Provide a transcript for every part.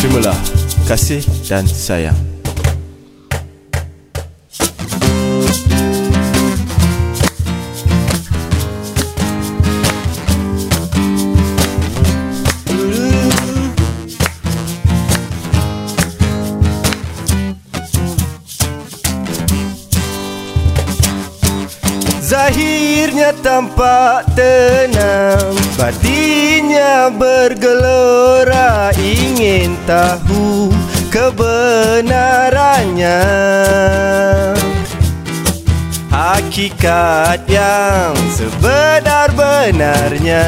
Itulah kasih dan sayang. Zahirnya tampak tenang Batinnya bergelora Ingin tahu kebenarannya. Hakikat yang sebenar-benarnya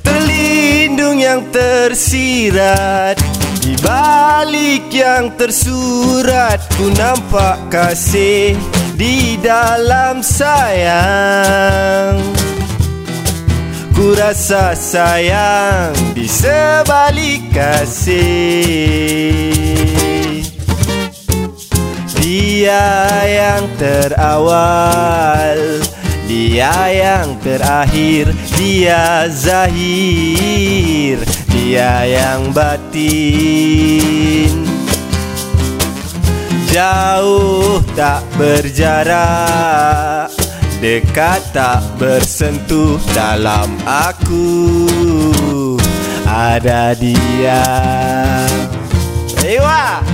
Terlindung yang tersirat di balik yang tersurat Ku nampak kasih di dalam sayang. Ku rasa sayang di sebalik kasih. Dia yang terawal Dia yang terakhir Dia zahir Dia yang batin. Jauh tak berjarak Dekat tak bersentuh dalam aku. Ada dia. Ewa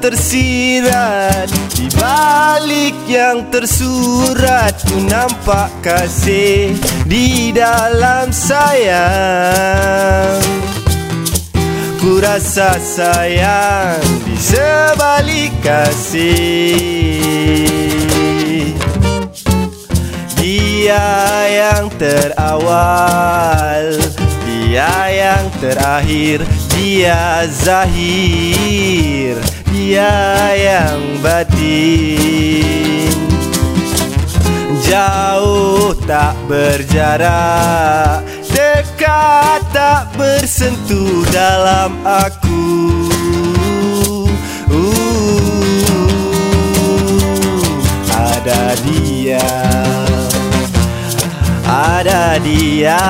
Tersirat Di balik yang tersurat Ku nampak kasih di dalam sayang Ku rasa sayang di sebalik kasih. Dia yang terawal Dia yang terakhir Dia zahir Dia yang batin. Jauh tak berjarak Dekat tak bersentuh dalam aku. Uh, Ada dia. Ada dia